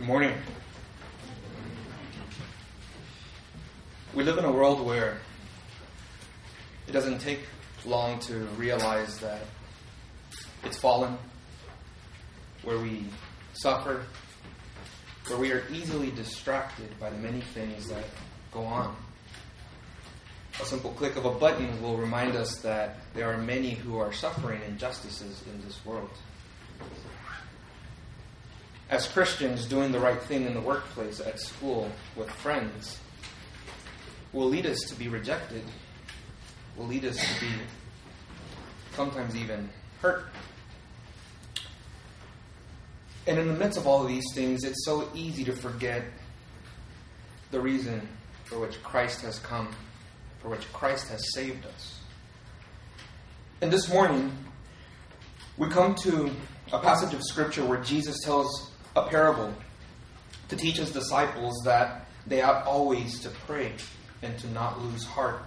Good morning. We live in a world where it doesn't take long to realize that it's fallen, where we suffer, where we are easily distracted by the many things that go on. A simple click of a button will remind us that there are many who are suffering injustices in this world. As Christians, doing the right thing in the workplace, at school, with friends, will lead us to be rejected, will lead us to be sometimes even hurt. And in the midst of all of these things, it's so easy to forget the reason for which Christ has come, for which Christ has saved us. And this morning, we come to a passage of Scripture where Jesus tells a parable to teach his disciples that they ought always to pray and to not lose heart.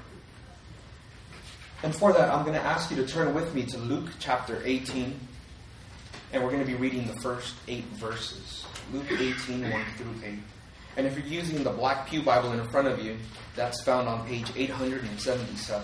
And for that, I'm going to ask you to turn with me to Luke chapter 18, and we're going to be reading the first eight verses. Luke 18, 1 through 8. And if you're using the Black Pew Bible in front of you, that's found on page 877.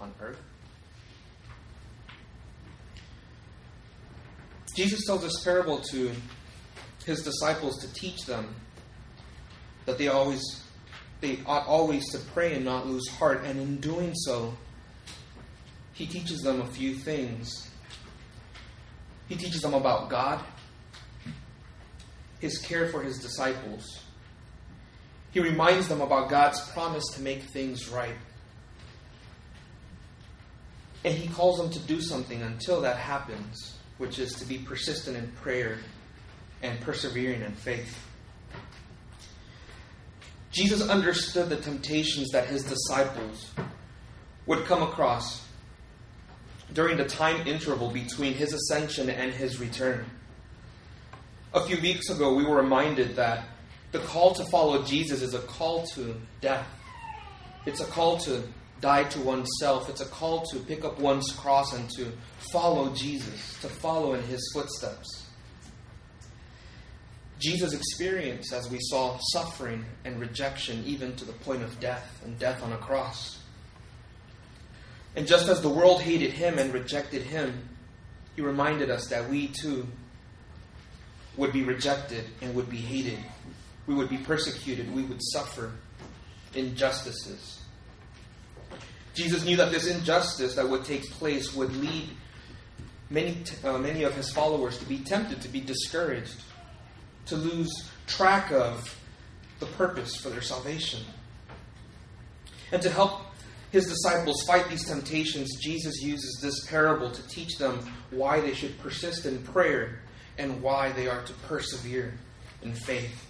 on earth? Jesus tells this parable to his disciples to teach them that they always they ought always to pray and not lose heart, and in doing so, he teaches them a few things. He teaches them about God, his care for his disciples. He reminds them about God's promise to make things right. And he calls them to do something until that happens which is to be persistent in prayer and persevering in faith. Jesus understood the temptations that his disciples would come across during the time interval between his ascension and his return. A few weeks ago, we were reminded that the call to follow Jesus is a call to death. It's a call to die to oneself. It's a call to pick up one's cross and to follow Jesus, to follow in his footsteps. Jesus experienced, as we saw, suffering and rejection, even to the point of death and death on a cross. And just as the world hated him and rejected him, he reminded us that we too would be rejected and would be hated. We would be persecuted. We would suffer injustices. Jesus knew that this injustice that would take place would lead many, uh, many of his followers to be tempted, to be discouraged, to lose track of the purpose for their salvation. And to help his disciples fight these temptations, Jesus uses this parable to teach them why they should persist in prayer and why they are to persevere in faith.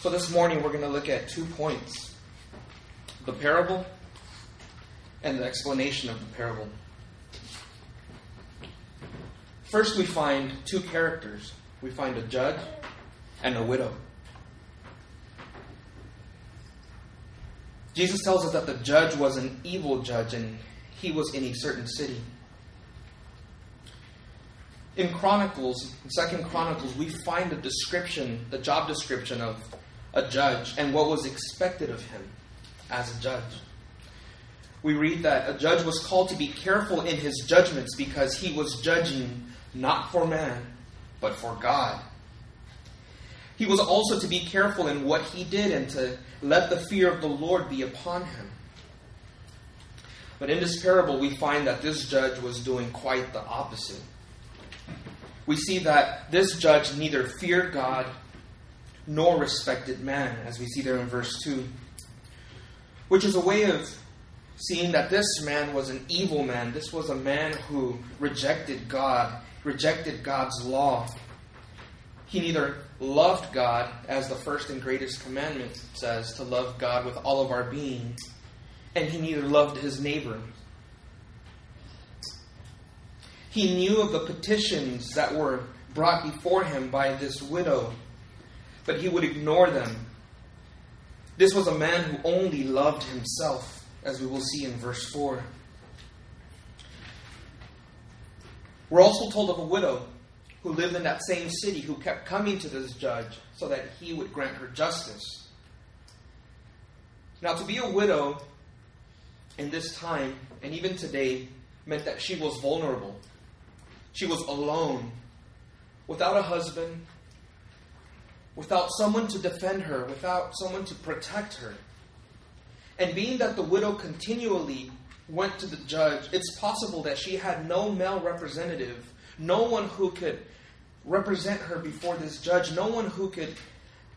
So this morning we're going to look at two points the parable and the explanation of the parable. First, we find two characters we find a judge and a widow. Jesus tells us that the judge was an evil judge and he was in a certain city. In Chronicles, in Second Chronicles, we find the description, the job description of a judge and what was expected of him as a judge. We read that a judge was called to be careful in his judgments because he was judging not for man, but for God. He was also to be careful in what he did and to let the fear of the Lord be upon him. But in this parable, we find that this judge was doing quite the opposite. We see that this judge neither feared God nor respected man, as we see there in verse 2, which is a way of seeing that this man was an evil man. This was a man who rejected God, rejected God's law. He neither loved God, as the first and greatest commandment says, to love God with all of our being, and he neither loved his neighbor. He knew of the petitions that were brought before him by this widow, but he would ignore them. This was a man who only loved himself, as we will see in verse 4. We're also told of a widow who lived in that same city who kept coming to this judge so that he would grant her justice. Now, to be a widow in this time, and even today, meant that she was vulnerable. She was alone, without a husband, without someone to defend her, without someone to protect her. And being that the widow continually went to the judge, it's possible that she had no male representative, no one who could represent her before this judge, no one who could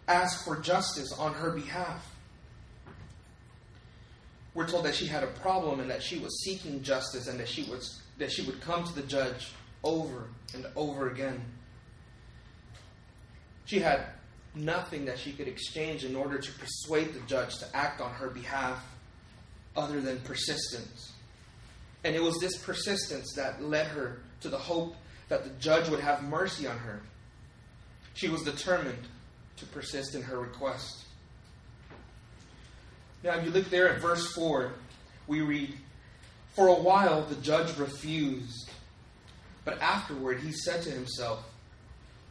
ask for justice on her behalf. We're told that she had a problem and that she was seeking justice and that she was that she would come to the judge over and over again. She had nothing that she could exchange in order to persuade the judge to act on her behalf other than persistence. And it was this persistence that led her to the hope that the judge would have mercy on her. She was determined to persist in her request. Now, if you look there at verse 4, we read, For a while the judge refused but afterward he said to himself,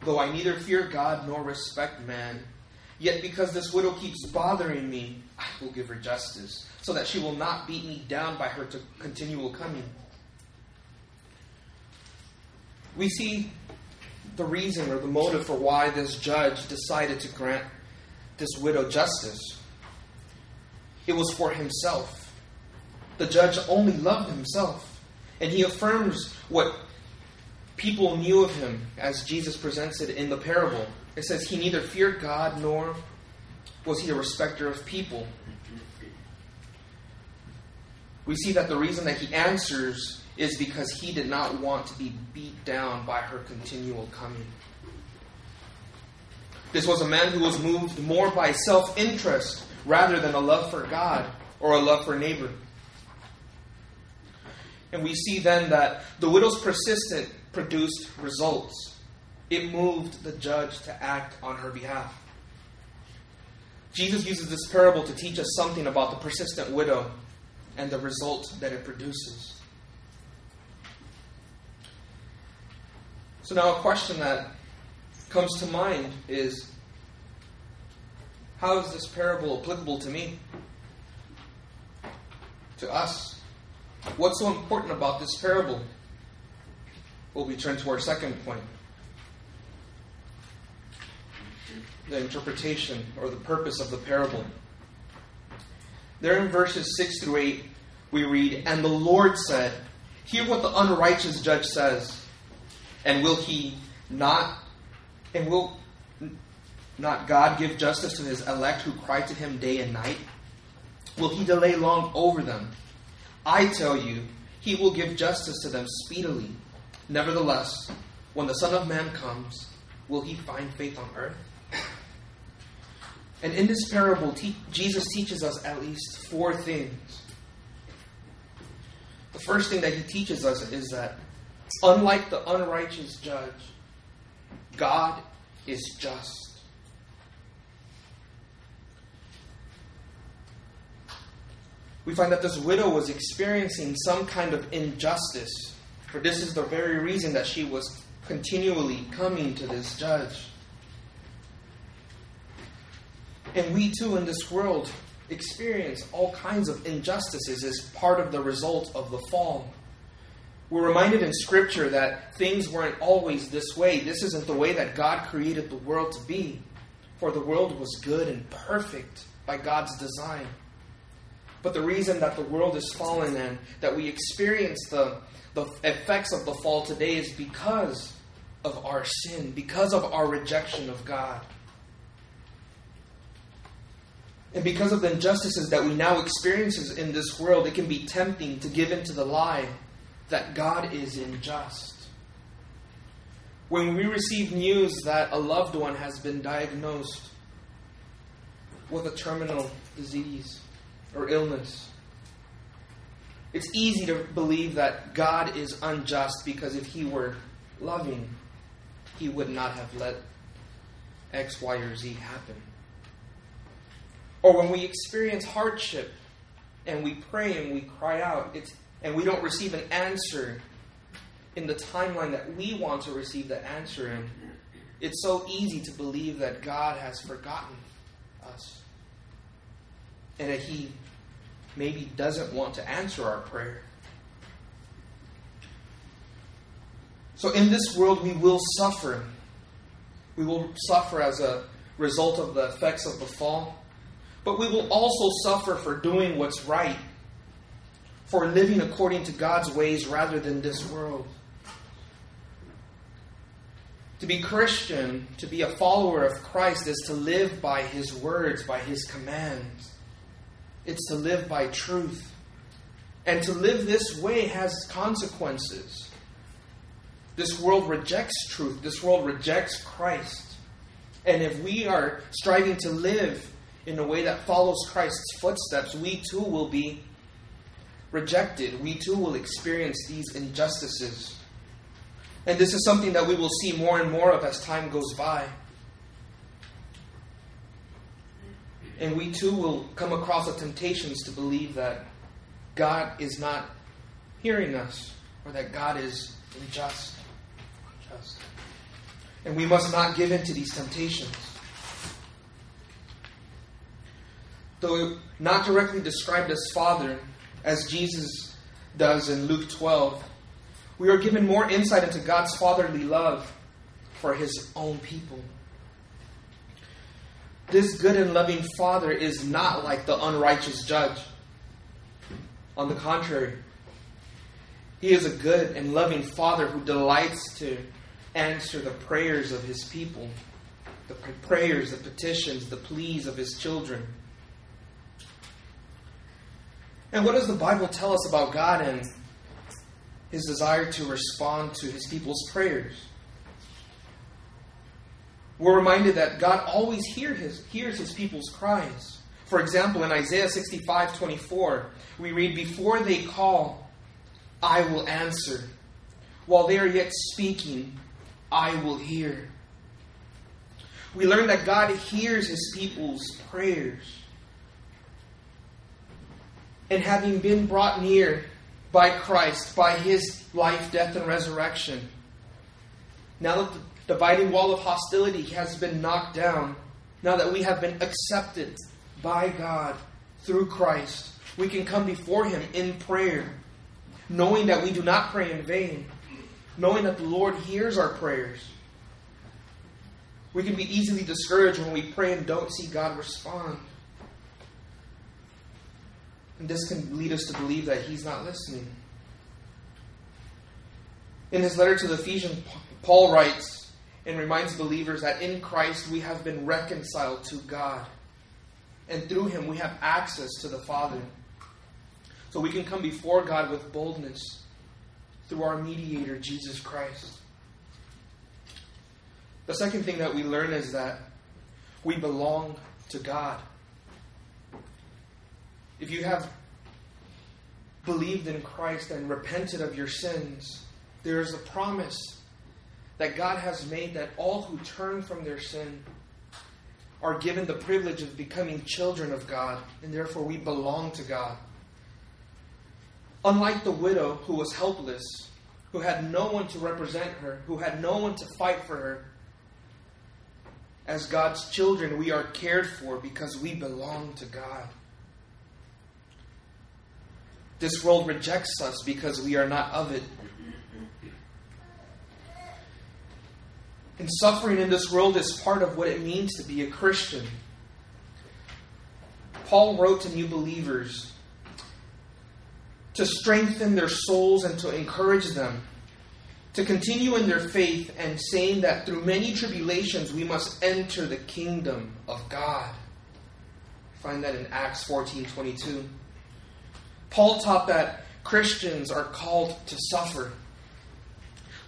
Though I neither fear God nor respect man, yet because this widow keeps bothering me, I will give her justice, so that she will not beat me down by her continual coming. We see the reason or the motive for why this judge decided to grant this widow justice. It was for himself. The judge only loved himself. And he affirms what people knew of him as Jesus presents it in the parable. It says he neither feared God nor was he a respecter of people. We see that the reason that he answers is because he did not want to be beat down by her continual coming. This was a man who was moved more by self interest rather than a love for God or a love for neighbor. And we see then that the widow's persistent produced results. It moved the judge to act on her behalf. Jesus uses this parable to teach us something about the persistent widow and the result that it produces. So, now a question that comes to mind is how is this parable applicable to me? To us? What's so important about this parable? Well, we turn to our second point the interpretation or the purpose of the parable. There in verses 6 through 8, we read, And the Lord said, Hear what the unrighteous judge says, and will he not, and will not God give justice to his elect who cry to him day and night? Will he delay long over them? I tell you, he will give justice to them speedily. Nevertheless, when the Son of Man comes, will he find faith on earth? And in this parable, te- Jesus teaches us at least four things. The first thing that he teaches us is that, unlike the unrighteous judge, God is just. We find that this widow was experiencing some kind of injustice for this is the very reason that she was continually coming to this judge. And we too in this world experience all kinds of injustices as part of the result of the fall. We're reminded in Scripture that things weren't always this way. This isn't the way that God created the world to be. For the world was good and perfect by God's design. But the reason that the world is fallen and that we experience the, the effects of the fall today is because of our sin, because of our rejection of God. And because of the injustices that we now experience in this world, it can be tempting to give into the lie that God is unjust. When we receive news that a loved one has been diagnosed with a terminal disease or illness, it's easy to believe that God is unjust because if He were loving, He would not have let X, Y, or Z happen. Or when we experience hardship and we pray and we cry out, and we don't receive an answer in the timeline that we want to receive the answer in, it's so easy to believe that God has forgotten us. And that He maybe doesn't want to answer our prayer. So, in this world, we will suffer. We will suffer as a result of the effects of the fall. But we will also suffer for doing what's right, for living according to God's ways rather than this world. To be Christian, to be a follower of Christ, is to live by His words, by His commands. It's to live by truth. And to live this way has consequences. This world rejects truth, this world rejects Christ. And if we are striving to live in a way that follows Christ's footsteps, we too will be rejected. We too will experience these injustices. And this is something that we will see more and more of as time goes by. And we too will come across the temptations to believe that God is not hearing us or that God is unjust. unjust. And we must not give in to these temptations. though not directly described as Father, as Jesus does in Luke 12, we are given more insight into God's fatherly love for his own people. This good and loving Father is not like the unrighteous judge. On the contrary, he is a good and loving Father who delights to answer the prayers of his people, the prayers, the petitions, the pleas of his children. And what does the Bible tell us about God and his desire to respond to his people's prayers? We're reminded that God always hear his, hears his people's cries. For example, in Isaiah 65 24, we read, Before they call, I will answer. While they are yet speaking, I will hear. We learn that God hears his people's prayers and having been brought near by Christ, by his life, death, and resurrection, now that the dividing wall of hostility has been knocked down, now that we have been accepted by God through Christ, we can come before him in prayer, knowing that we do not pray in vain, knowing that the Lord hears our prayers. We can be easily discouraged when we pray and don't see God respond. And this can lead us to believe that he's not listening. In his letter to the Ephesians, Paul writes and reminds believers that in Christ we have been reconciled to God. And through him we have access to the Father. So we can come before God with boldness through our mediator, Jesus Christ. The second thing that we learn is that we belong to God. If you have believed in Christ and repented of your sins, there is a promise that God has made that all who turn from their sin are given the privilege of becoming children of God, and therefore we belong to God. Unlike the widow who was helpless, who had no one to represent her, who had no one to fight for her, as God's children, we are cared for because we belong to God. This world rejects us because we are not of it. And suffering in this world is part of what it means to be a Christian. Paul wrote to new believers to strengthen their souls and to encourage them to continue in their faith and saying that through many tribulations we must enter the kingdom of God. Find that in Acts 14 22. Paul taught that Christians are called to suffer.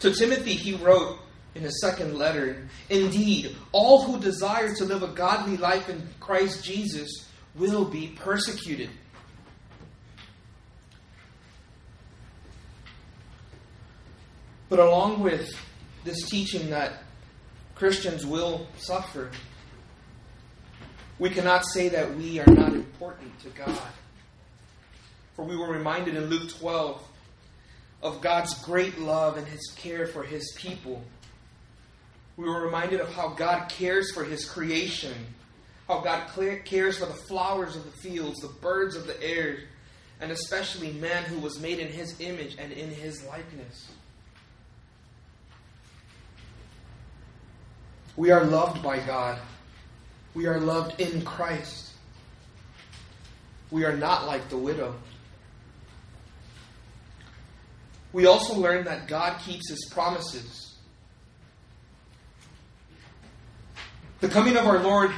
To Timothy, he wrote in his second letter Indeed, all who desire to live a godly life in Christ Jesus will be persecuted. But along with this teaching that Christians will suffer, we cannot say that we are not important to God. For we were reminded in Luke 12 of God's great love and his care for his people. We were reminded of how God cares for his creation, how God cares for the flowers of the fields, the birds of the air, and especially man who was made in his image and in his likeness. We are loved by God. We are loved in Christ. We are not like the widow. We also learn that God keeps his promises. The coming of our Lord,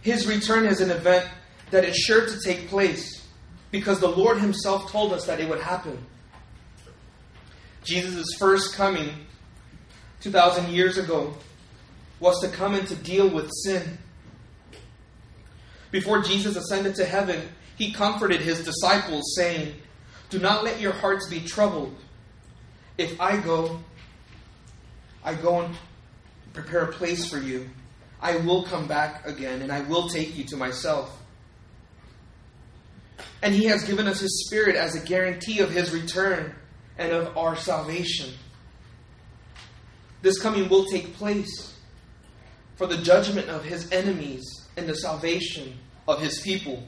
his return is an event that is sure to take place because the Lord himself told us that it would happen. Jesus' first coming 2,000 years ago was to come and to deal with sin. Before Jesus ascended to heaven, he comforted his disciples, saying, Do not let your hearts be troubled. If I go, I go prepare a place for you. I will come back again, and I will take you to myself. And he has given us his Spirit as a guarantee of his return and of our salvation. This coming will take place for the judgment of his enemies and the salvation of his people.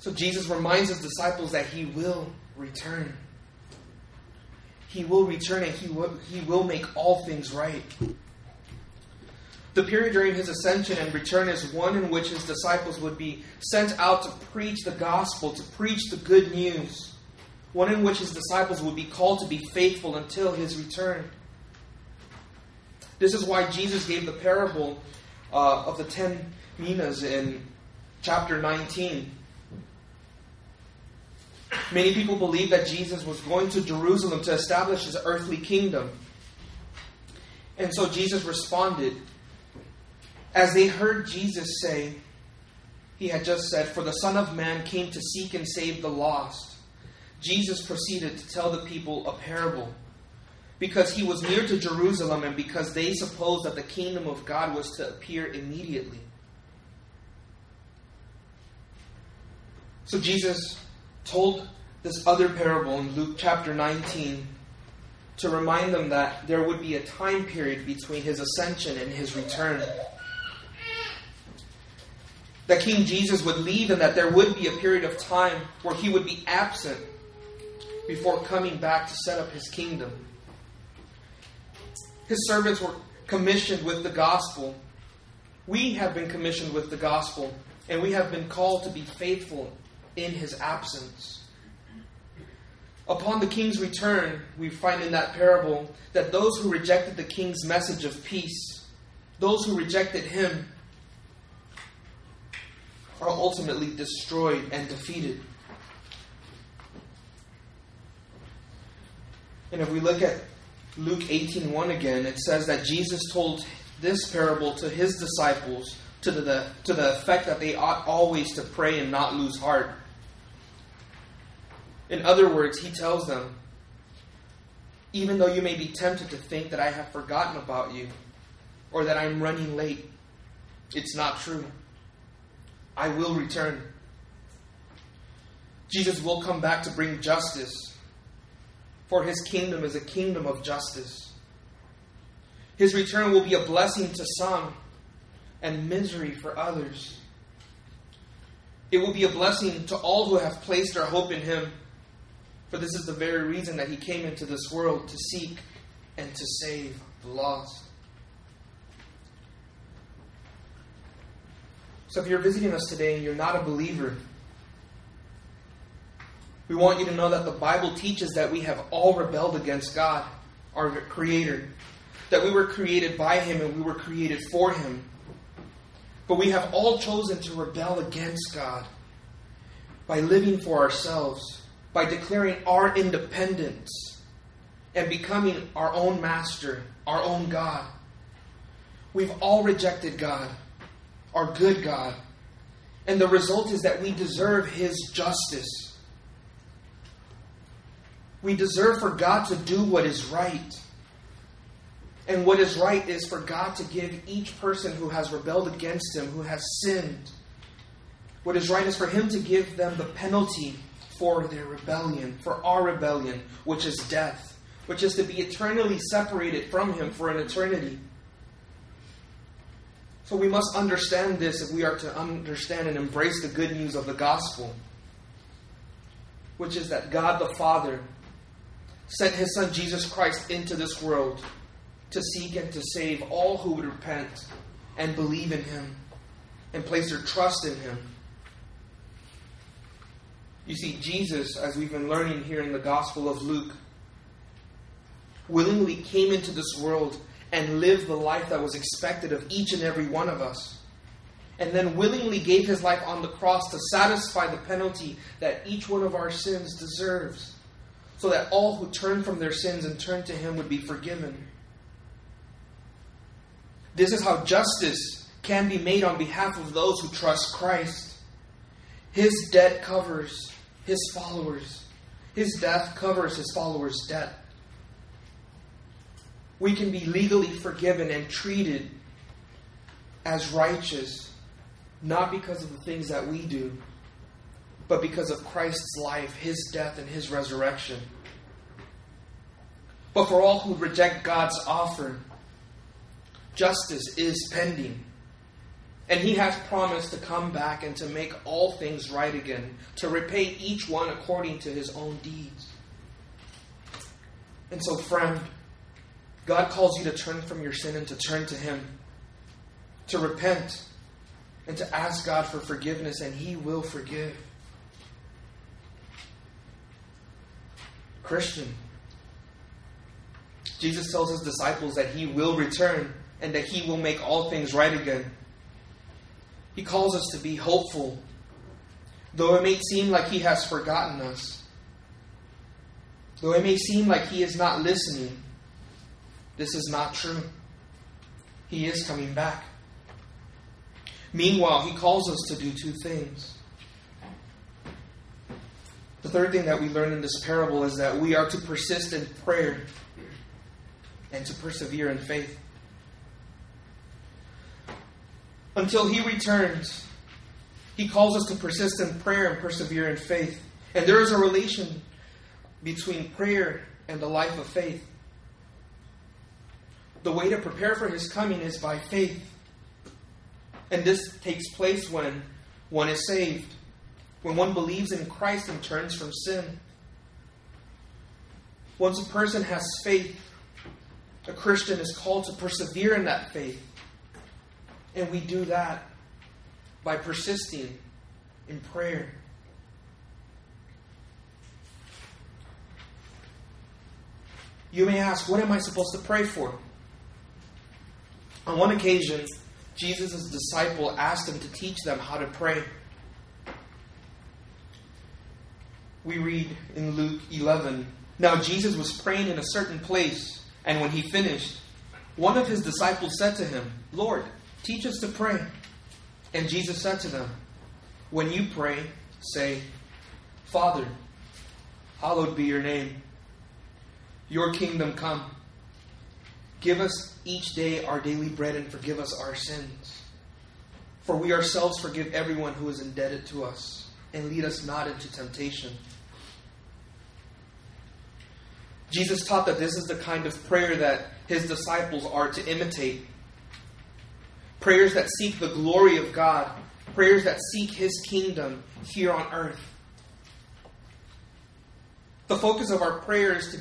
So Jesus reminds his disciples that he will return. He will return and he will, he will make all things right. The period during his ascension and return is one in which his disciples would be sent out to preach the gospel, to preach the good news. One in which his disciples would be called to be faithful until his return. This is why Jesus gave the parable uh, of the ten minas in chapter 19. Many people believe that Jesus was going to Jerusalem to establish his earthly kingdom. And so Jesus responded. As they heard Jesus say, he had just said, For the Son of Man came to seek and save the lost. Jesus proceeded to tell the people a parable because he was near to Jerusalem and because they supposed that the kingdom of God was to appear immediately. So Jesus told this other parable in Luke chapter 19 to remind them that there would be a time period between his ascension and his return. That King Jesus would leave and that there would be a period of time where he would be absent before coming back to set up his kingdom. His servants were commissioned with the gospel. We have been commissioned with the gospel, and we have been called to be faithful in his absence. Upon the king's return, we find in that parable that those who rejected the king's message of peace, those who rejected him, are ultimately destroyed and defeated. And if we look at Luke 18:1 again, it says that Jesus told this parable to his disciples to the, to the effect that they ought always to pray and not lose heart. In other words, he tells them, even though you may be tempted to think that I have forgotten about you or that I'm running late, it's not true. I will return. Jesus will come back to bring justice for his kingdom is a kingdom of justice. His return will be a blessing to some and misery for others. It will be a blessing to all who have placed their hope in him. For this is the very reason that he came into this world to seek and to save the lost. So if you're visiting us today and you're not a believer, we want you to know that the Bible teaches that we have all rebelled against God, our Creator. That we were created by Him and we were created for Him. But we have all chosen to rebel against God by living for ourselves, by declaring our independence, and becoming our own master, our own God. We've all rejected God our good God. And the result is that we deserve His justice. We deserve for God to do what is right. And what is right is for God to give each person who has rebelled against Him, who has sinned, what is right is for Him to give them the penalty for their rebellion, for our rebellion, which is death, which is to be eternally separated from Him for an eternity. So we must understand this if we are to understand and embrace the good news of the gospel, which is that God the Father sent his Son Jesus Christ into this world to seek and to save all who would repent and believe in him and place their trust in him. You see, Jesus, as we've been learning here in the Gospel of Luke, willingly came into this world and lived the life that was expected of each and every one of us. And then willingly gave his life on the cross to satisfy the penalty that each one of our sins deserves, so that all who turn from their sins and turn to him would be forgiven. This is how justice can be made on behalf of those who trust Christ. His debt covers his followers. His death covers his followers' debt we can be legally forgiven and treated as righteous, not because of the things that we do, but because of Christ's life, his death, and his resurrection. But for all who reject God's offer, justice is pending. And he has promised to come back and to make all things right again, to repay each one according to his own deeds. And so, friend, God calls you to turn from your sin and to turn to Him, to repent, and to ask God for forgiveness, and He will forgive. Christian, Jesus tells His disciples that He will return and that He will make all things right again. He calls us to be hopeful, though it may seem like He has forgotten us, though it may seem like He is not listening. This is not true. He is coming back. Meanwhile, he calls us to do two things. The third thing that we learn in this parable is that we are to persist in prayer and to persevere in faith. Until he returns, he calls us to persist in prayer and persevere in faith. And there is a relation between prayer and the life of faith the way to prepare for his coming is by faith. And this takes place when one is saved, when one believes in Christ and turns from sin. Once a person has faith, a Christian is called to persevere in that faith. And we do that by persisting in prayer. You may ask, what am I supposed to pray for? On one occasion, Jesus' disciple asked him to teach them how to pray. We read in Luke 11 Now Jesus was praying in a certain place, and when he finished, one of his disciples said to him, Lord, teach us to pray. And Jesus said to them, When you pray, say, Father, hallowed be your name. Your kingdom come. Give us each day our daily bread and forgive us our sins. For we ourselves forgive everyone who is indebted to us, and lead us not into temptation. Jesus taught that this is the kind of prayer that his disciples are to imitate. Prayers that seek the glory of God prayers that seek His kingdom here on earth. The focus of our prayer is to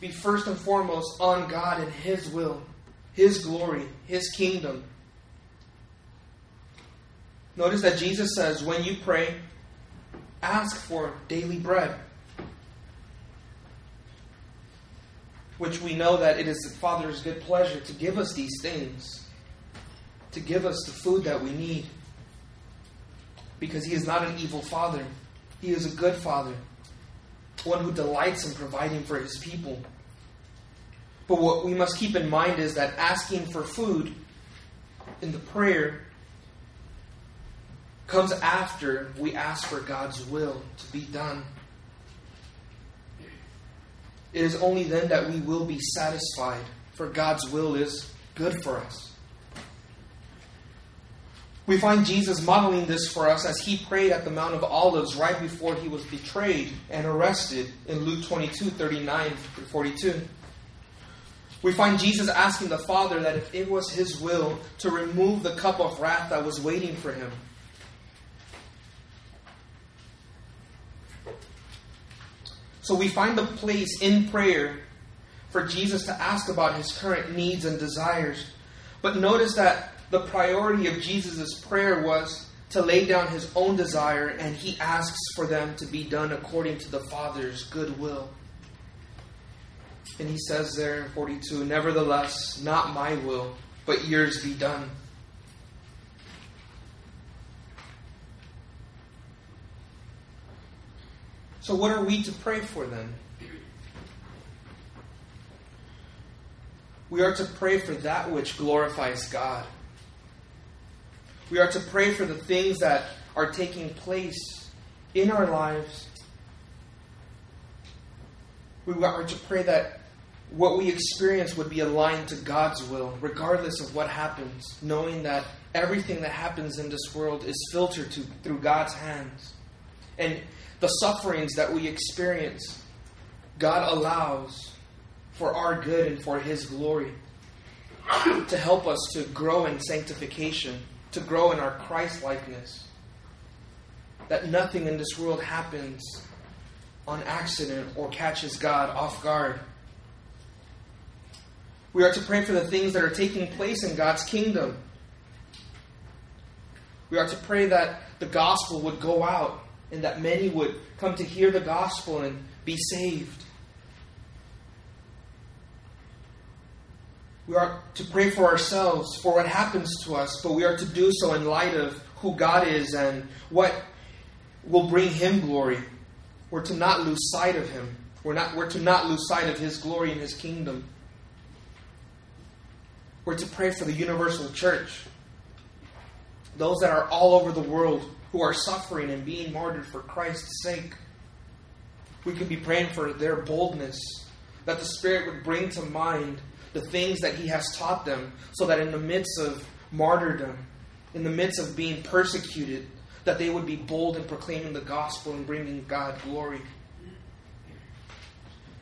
be first and foremost on God and His will, His glory, His kingdom. Notice that Jesus says, when you pray, ask for daily bread. Which we know that it is the Father's good pleasure to give us these things, to give us the food that we need. Because He is not an evil Father, He is a good Father, one who delights in providing for His people. But what we must keep in mind is that asking for food in the prayer comes after we ask for God's will to be done. It is only then that we will be satisfied, for God's will is good for us. We find Jesus modeling this for us as he prayed at the Mount of Olives right before he was betrayed and arrested in Luke 22 39 42. We find Jesus asking the Father that if it was his will to remove the cup of wrath that was waiting for him, So we find the place in prayer for Jesus to ask about his current needs and desires. But notice that the priority of Jesus' prayer was to lay down his own desire, and he asks for them to be done according to the Father's good will. And he says there in 42, Nevertheless, not my will, but yours be done. So, what are we to pray for then? We are to pray for that which glorifies God. We are to pray for the things that are taking place in our lives. We are to pray that what we experience would be aligned to God's will, regardless of what happens, knowing that everything that happens in this world is filtered to, through God's hands. And the sufferings that we experience, God allows for our good and for His glory to help us to grow in sanctification, to grow in our Christ likeness. That nothing in this world happens on accident or catches God off guard. We are to pray for the things that are taking place in God's kingdom. We are to pray that the gospel would go out and that many would come to hear the gospel and be saved. We are to pray for ourselves, for what happens to us, but we are to do so in light of who God is and what will bring Him glory. We're to not lose sight of Him. We're, not, we're to not lose sight of His glory and His kingdom. We're to pray for the universal church, those that are all over the world who are suffering and being martyred for Christ's sake. We could be praying for their boldness, that the Spirit would bring to mind the things that He has taught them, so that in the midst of martyrdom, in the midst of being persecuted, that they would be bold in proclaiming the gospel and bringing God glory.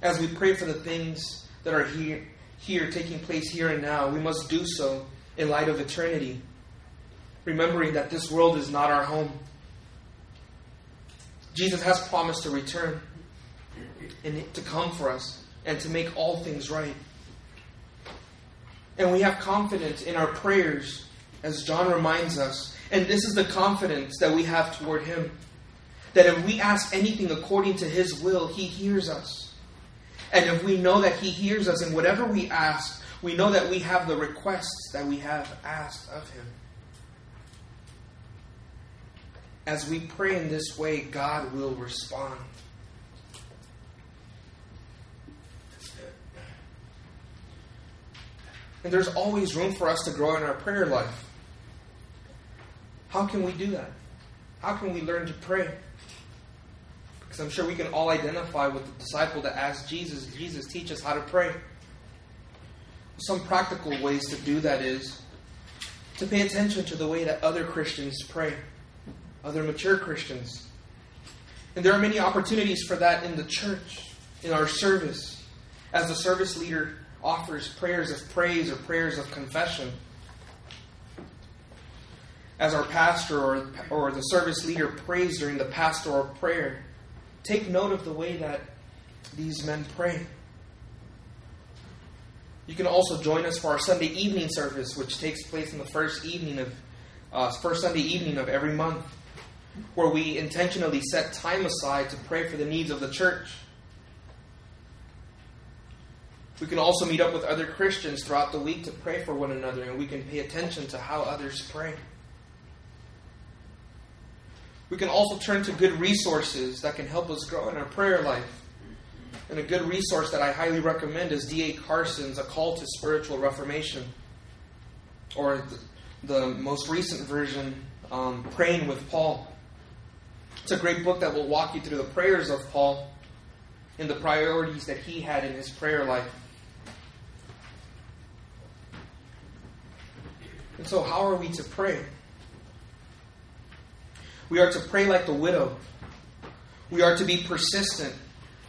As we pray for the things that are here, here taking place here and now, we must do so in light of eternity remembering that this world is not our home. Jesus has promised to return and to come for us and to make all things right. And we have confidence in our prayers, as John reminds us. And this is the confidence that we have toward Him. That if we ask anything according to His will, He hears us. And if we know that He hears us in whatever we ask, we know that we have the requests that we have asked of Him. As we pray in this way, God will respond. And there's always room for us to grow in our prayer life. How can we do that? How can we learn to pray? Because I'm sure we can all identify with the disciple that asked Jesus, Jesus, teach us how to pray. Some practical ways to do that is to pay attention to the way that other Christians pray other mature Christians. And there are many opportunities for that in the church, in our service, as a service leader offers prayers of praise or prayers of confession. as our pastor or, or the service leader prays during the pastoral prayer, take note of the way that these men pray. You can also join us for our Sunday evening service, which takes place in the first evening of uh, first Sunday evening of every month, where we intentionally set time aside to pray for the needs of the church. We can also meet up with other Christians throughout the week to pray for one another, and we can pay attention to how others pray. We can also turn to good resources that can help us grow in our prayer life. And a good resource that I highly recommend is D.A. Carson's A Call to Spiritual Reformation, or the, most recent version, um, Praying with Paul. It's a great book that will walk you through the prayers of Paul and the priorities that he had in his prayer life. And so, how are we to pray? We are to pray like the widow. We are to be persistent,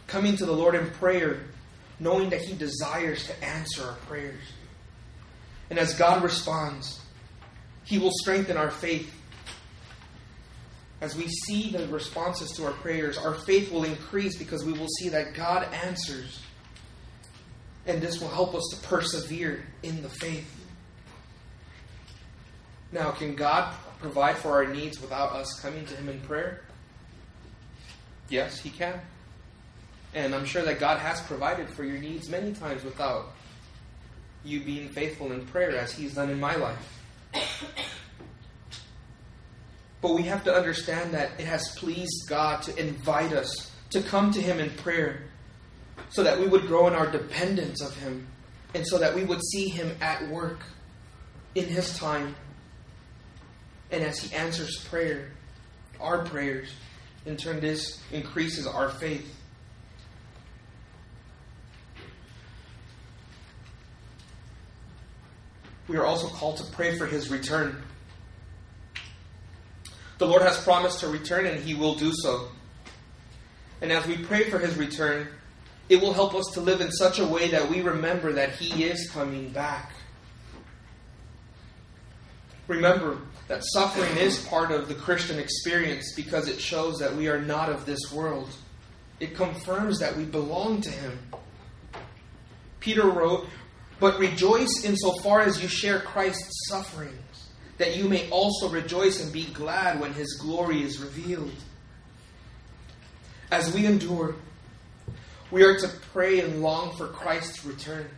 coming to the Lord in prayer, knowing that He desires to answer our prayers. And as God responds, He will strengthen our faith. As we see the responses to our prayers, our faith will increase because we will see that God answers. And this will help us to persevere in the faith. Now, can God provide for our needs without us coming to Him in prayer? Yes, He can. And I'm sure that God has provided for your needs many times without you being faithful in prayer, as He's done in my life. But we have to understand that it has pleased God to invite us to come to Him in prayer so that we would grow in our dependence of Him and so that we would see Him at work in His time and as He answers prayer, our prayers, in turn, this increases our faith. We are also called to pray for His return. The Lord has promised to return, and He will do so. And as we pray for His return, it will help us to live in such a way that we remember that He is coming back. Remember, that suffering is part of the Christian experience because it shows that we are not of this world. It confirms that we belong to Him. Peter wrote, But rejoice insofar as you share Christ's sufferings, that you may also rejoice and be glad when His glory is revealed. As we endure, we are to pray and long for Christ's return.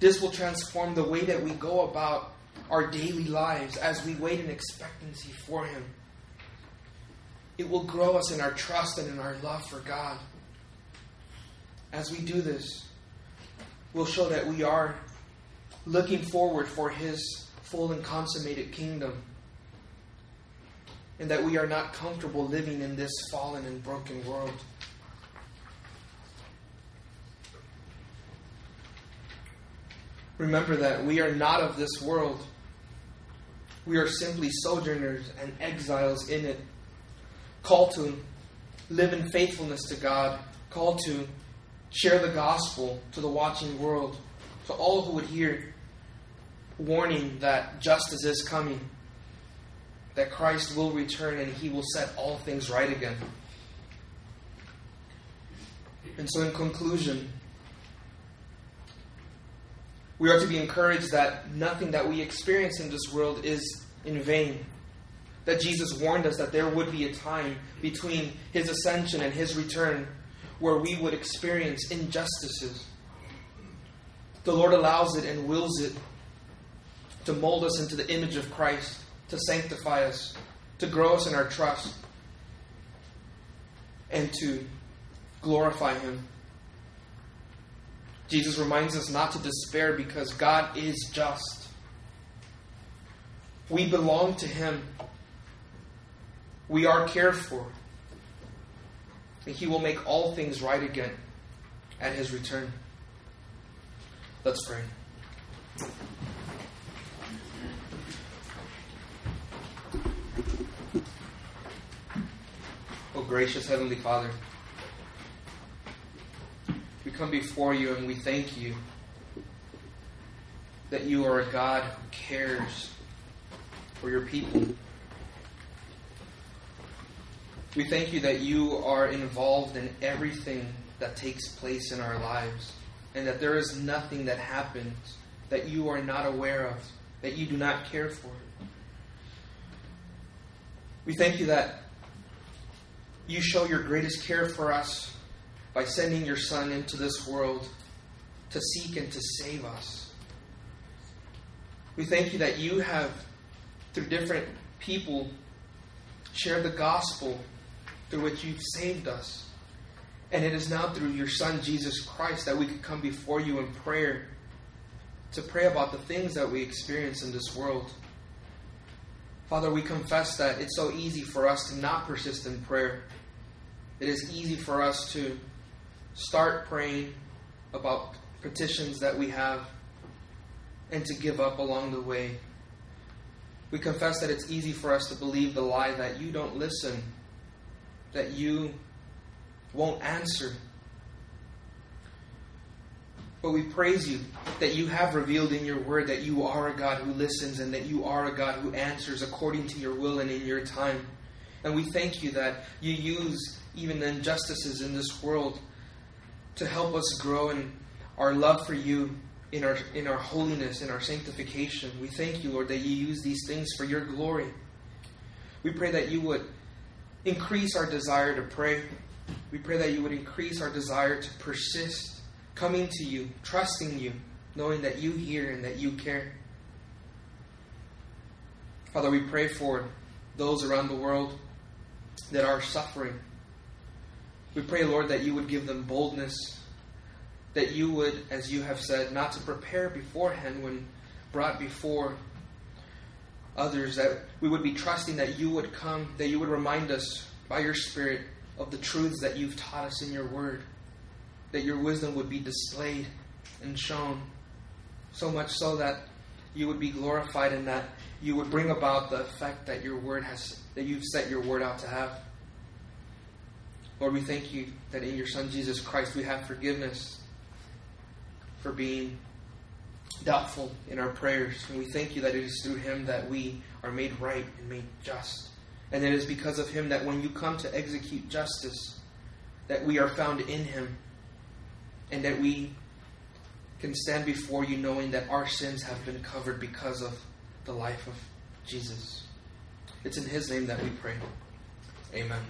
This will transform the way that we go about our daily lives as we wait in expectancy for Him. It will grow us in our trust and in our love for God. As we do this, we'll show that we are looking forward for His full and consummated kingdom. And that we are not comfortable living in this fallen and broken world. Remember that we are not of this world. We are simply sojourners and exiles in it, Call to live in faithfulness to God, Call to share the gospel to the watching world, to all who would hear, warning that justice is coming, that Christ will return and he will set all things right again. And so, in conclusion, we are to be encouraged that nothing that we experience in this world is in vain. That Jesus warned us that there would be a time between his ascension and his return where we would experience injustices. The Lord allows it and wills it to mold us into the image of Christ, to sanctify us, to grow us in our trust, and to glorify Him. Jesus reminds us not to despair because God is just. We belong to Him. We are cared for. And He will make all things right again at His return. Let's pray. Oh, gracious Heavenly Father come before you and we thank you that you are a God who cares, for your people. We thank you that you are involved in everything that takes place in our lives, and that there is nothing that happens that you are not aware of, that you do not care for. We thank you that you show your greatest care for us by sending your Son into this world to seek and to save us. We thank you that you have, through different people, shared the gospel through which you've saved us. And it is now through your Son, Jesus Christ, that we can come before you in prayer to pray about the things that we experience in this world. Father, we confess that it's so easy for us to not persist in prayer. It is easy for us to start praying about petitions that we have and to give up along the way. We confess that it's easy for us to believe the lie that you don't listen, that you won't answer. But we praise you that you have revealed in your word that you are a God who listens and that you are a God who answers according to your will and in your time. And we thank you that you use even the injustices in this world to help us grow in our love for you, in our, in our holiness, in our sanctification. We thank you, Lord, that you use these things for your glory. We pray that you would increase our desire to pray. We pray that you would increase our desire to persist coming to you, trusting you, knowing that you hear and that you care. Father, we pray for those around the world that are suffering. We pray, Lord, that you would give them boldness, that you would, as you have said, not to prepare beforehand when brought before others, that we would be trusting that you would come, that you would remind us by your Spirit of the truths that you've taught us in your word that your wisdom would be displayed and shown, so much so that you would be glorified and that you would bring about the effect that your word has that you've set your word out to have. Lord, we thank you that in your Son Jesus Christ we have forgiveness for being doubtful in our prayers. And we thank you that it is through him that we are made right and made just. And it is because of him that when you come to execute justice, that we are found in him and that we can stand before you knowing that our sins have been covered because of the life of Jesus. It's in His name that we pray. Amen.